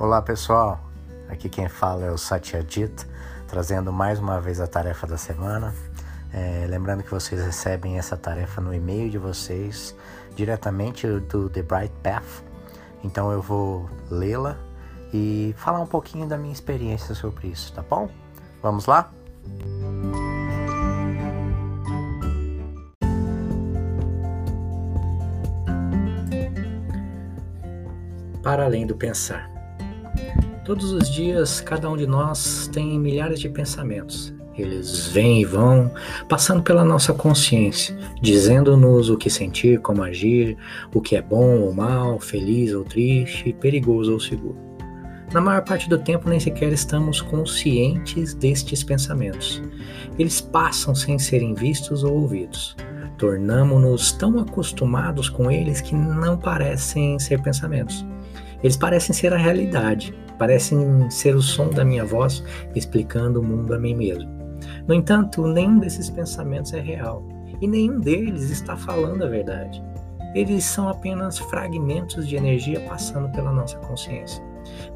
Olá pessoal, aqui quem fala é o Satyajit, trazendo mais uma vez a tarefa da semana. É, lembrando que vocês recebem essa tarefa no e-mail de vocês diretamente do The Bright Path. Então eu vou lê-la e falar um pouquinho da minha experiência sobre isso, tá bom? Vamos lá? Para além do pensar. Todos os dias, cada um de nós tem milhares de pensamentos. Eles vêm e vão, passando pela nossa consciência, dizendo-nos o que sentir, como agir, o que é bom ou mal, feliz ou triste, perigoso ou seguro. Na maior parte do tempo, nem sequer estamos conscientes destes pensamentos. Eles passam sem serem vistos ou ouvidos. Tornamos-nos tão acostumados com eles que não parecem ser pensamentos. Eles parecem ser a realidade, parecem ser o som da minha voz explicando o mundo a mim mesmo. No entanto, nenhum desses pensamentos é real e nenhum deles está falando a verdade. Eles são apenas fragmentos de energia passando pela nossa consciência.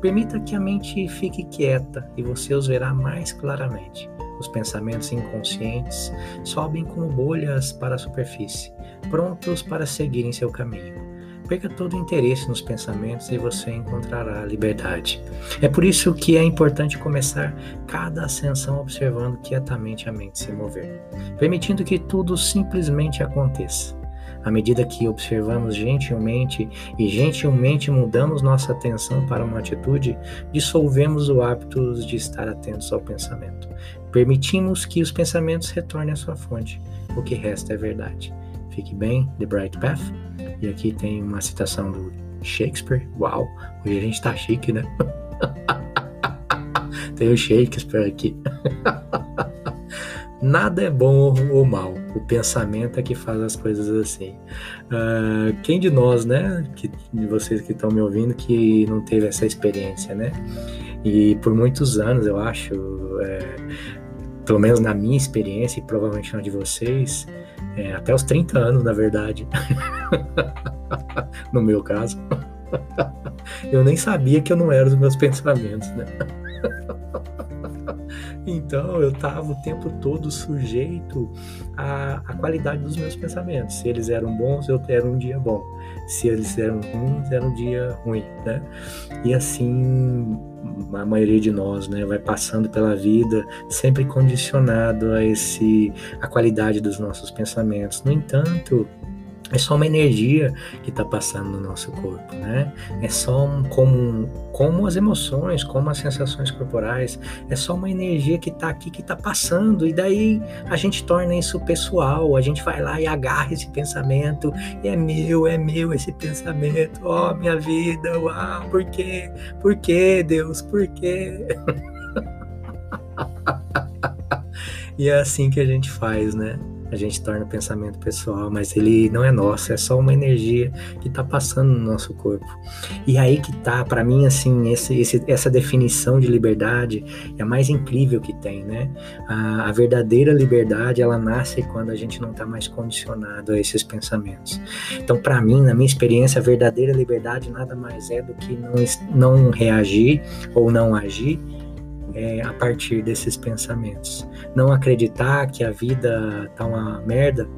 Permita que a mente fique quieta e você os verá mais claramente. Os pensamentos inconscientes sobem como bolhas para a superfície, prontos para seguirem seu caminho. Perca todo o interesse nos pensamentos e você encontrará a liberdade. É por isso que é importante começar cada ascensão observando quietamente a mente se mover, permitindo que tudo simplesmente aconteça. À medida que observamos gentilmente e gentilmente mudamos nossa atenção para uma atitude, dissolvemos o hábito de estar atentos ao pensamento. Permitimos que os pensamentos retornem à sua fonte. O que resta é verdade. Fique bem, The Bright Path. E aqui tem uma citação do Shakespeare. Uau, hoje a gente tá chique, né? tem o Shakespeare aqui. Nada é bom ou mal, o pensamento é que faz as coisas assim. Uh, quem de nós, né, que, de vocês que estão me ouvindo, que não teve essa experiência, né? E por muitos anos, eu acho, é, pelo menos na minha experiência e provavelmente na de vocês, é, até os 30 anos, na verdade. no meu caso. eu nem sabia que eu não era os meus pensamentos, né? Então eu estava o tempo todo sujeito à, à, qualidade dos meus pensamentos. Se eles eram bons, eu era um dia bom. Se eles eram ruins, era um dia ruim, né? E assim a maioria de nós, né, vai passando pela vida sempre condicionado a esse a qualidade dos nossos pensamentos. No entanto, é só uma energia que está passando no nosso corpo, né? É só um, como, como as emoções, como as sensações corporais, é só uma energia que está aqui, que está passando, e daí a gente torna isso pessoal, a gente vai lá e agarra esse pensamento, e é meu, é meu esse pensamento, ó, oh, minha vida, uau, por quê? Por quê, Deus, por quê? e é assim que a gente faz, né? A gente torna o pensamento pessoal, mas ele não é nosso, é só uma energia que está passando no nosso corpo. E aí que tá, para mim, assim, esse, esse, essa definição de liberdade é a mais incrível que tem, né? A, a verdadeira liberdade, ela nasce quando a gente não está mais condicionado a esses pensamentos. Então, para mim, na minha experiência, a verdadeira liberdade nada mais é do que não, não reagir ou não agir é, a partir desses pensamentos. Não acreditar que a vida tá uma merda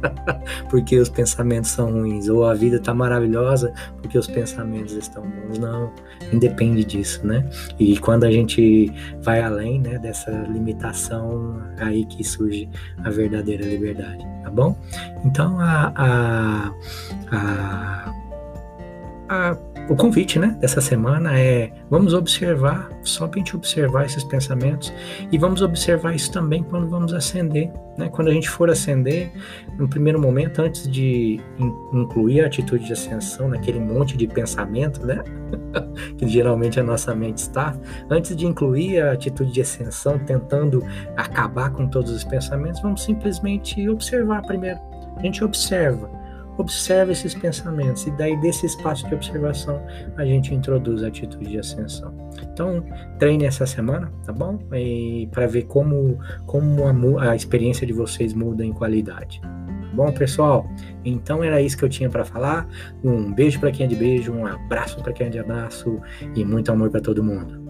porque os pensamentos são ruins, ou a vida tá maravilhosa porque os pensamentos estão bons. Não, independe disso, né? E quando a gente vai além né, dessa limitação, aí que surge a verdadeira liberdade, tá bom? Então, a, a, a, a o convite né, dessa semana é vamos observar, somente observar esses pensamentos e vamos observar isso também quando vamos acender. Né? Quando a gente for acender, no primeiro momento, antes de incluir a atitude de ascensão naquele monte de pensamento, né? que geralmente a nossa mente está, antes de incluir a atitude de ascensão, tentando acabar com todos os pensamentos, vamos simplesmente observar primeiro. A gente observa observa esses pensamentos e daí desse espaço de observação a gente introduz a atitude de ascensão. Então treine essa semana, tá bom? E para ver como como a, a experiência de vocês muda em qualidade, Bom, pessoal, então era isso que eu tinha para falar. Um beijo para quem é de beijo, um abraço para quem é de abraço e muito amor para todo mundo.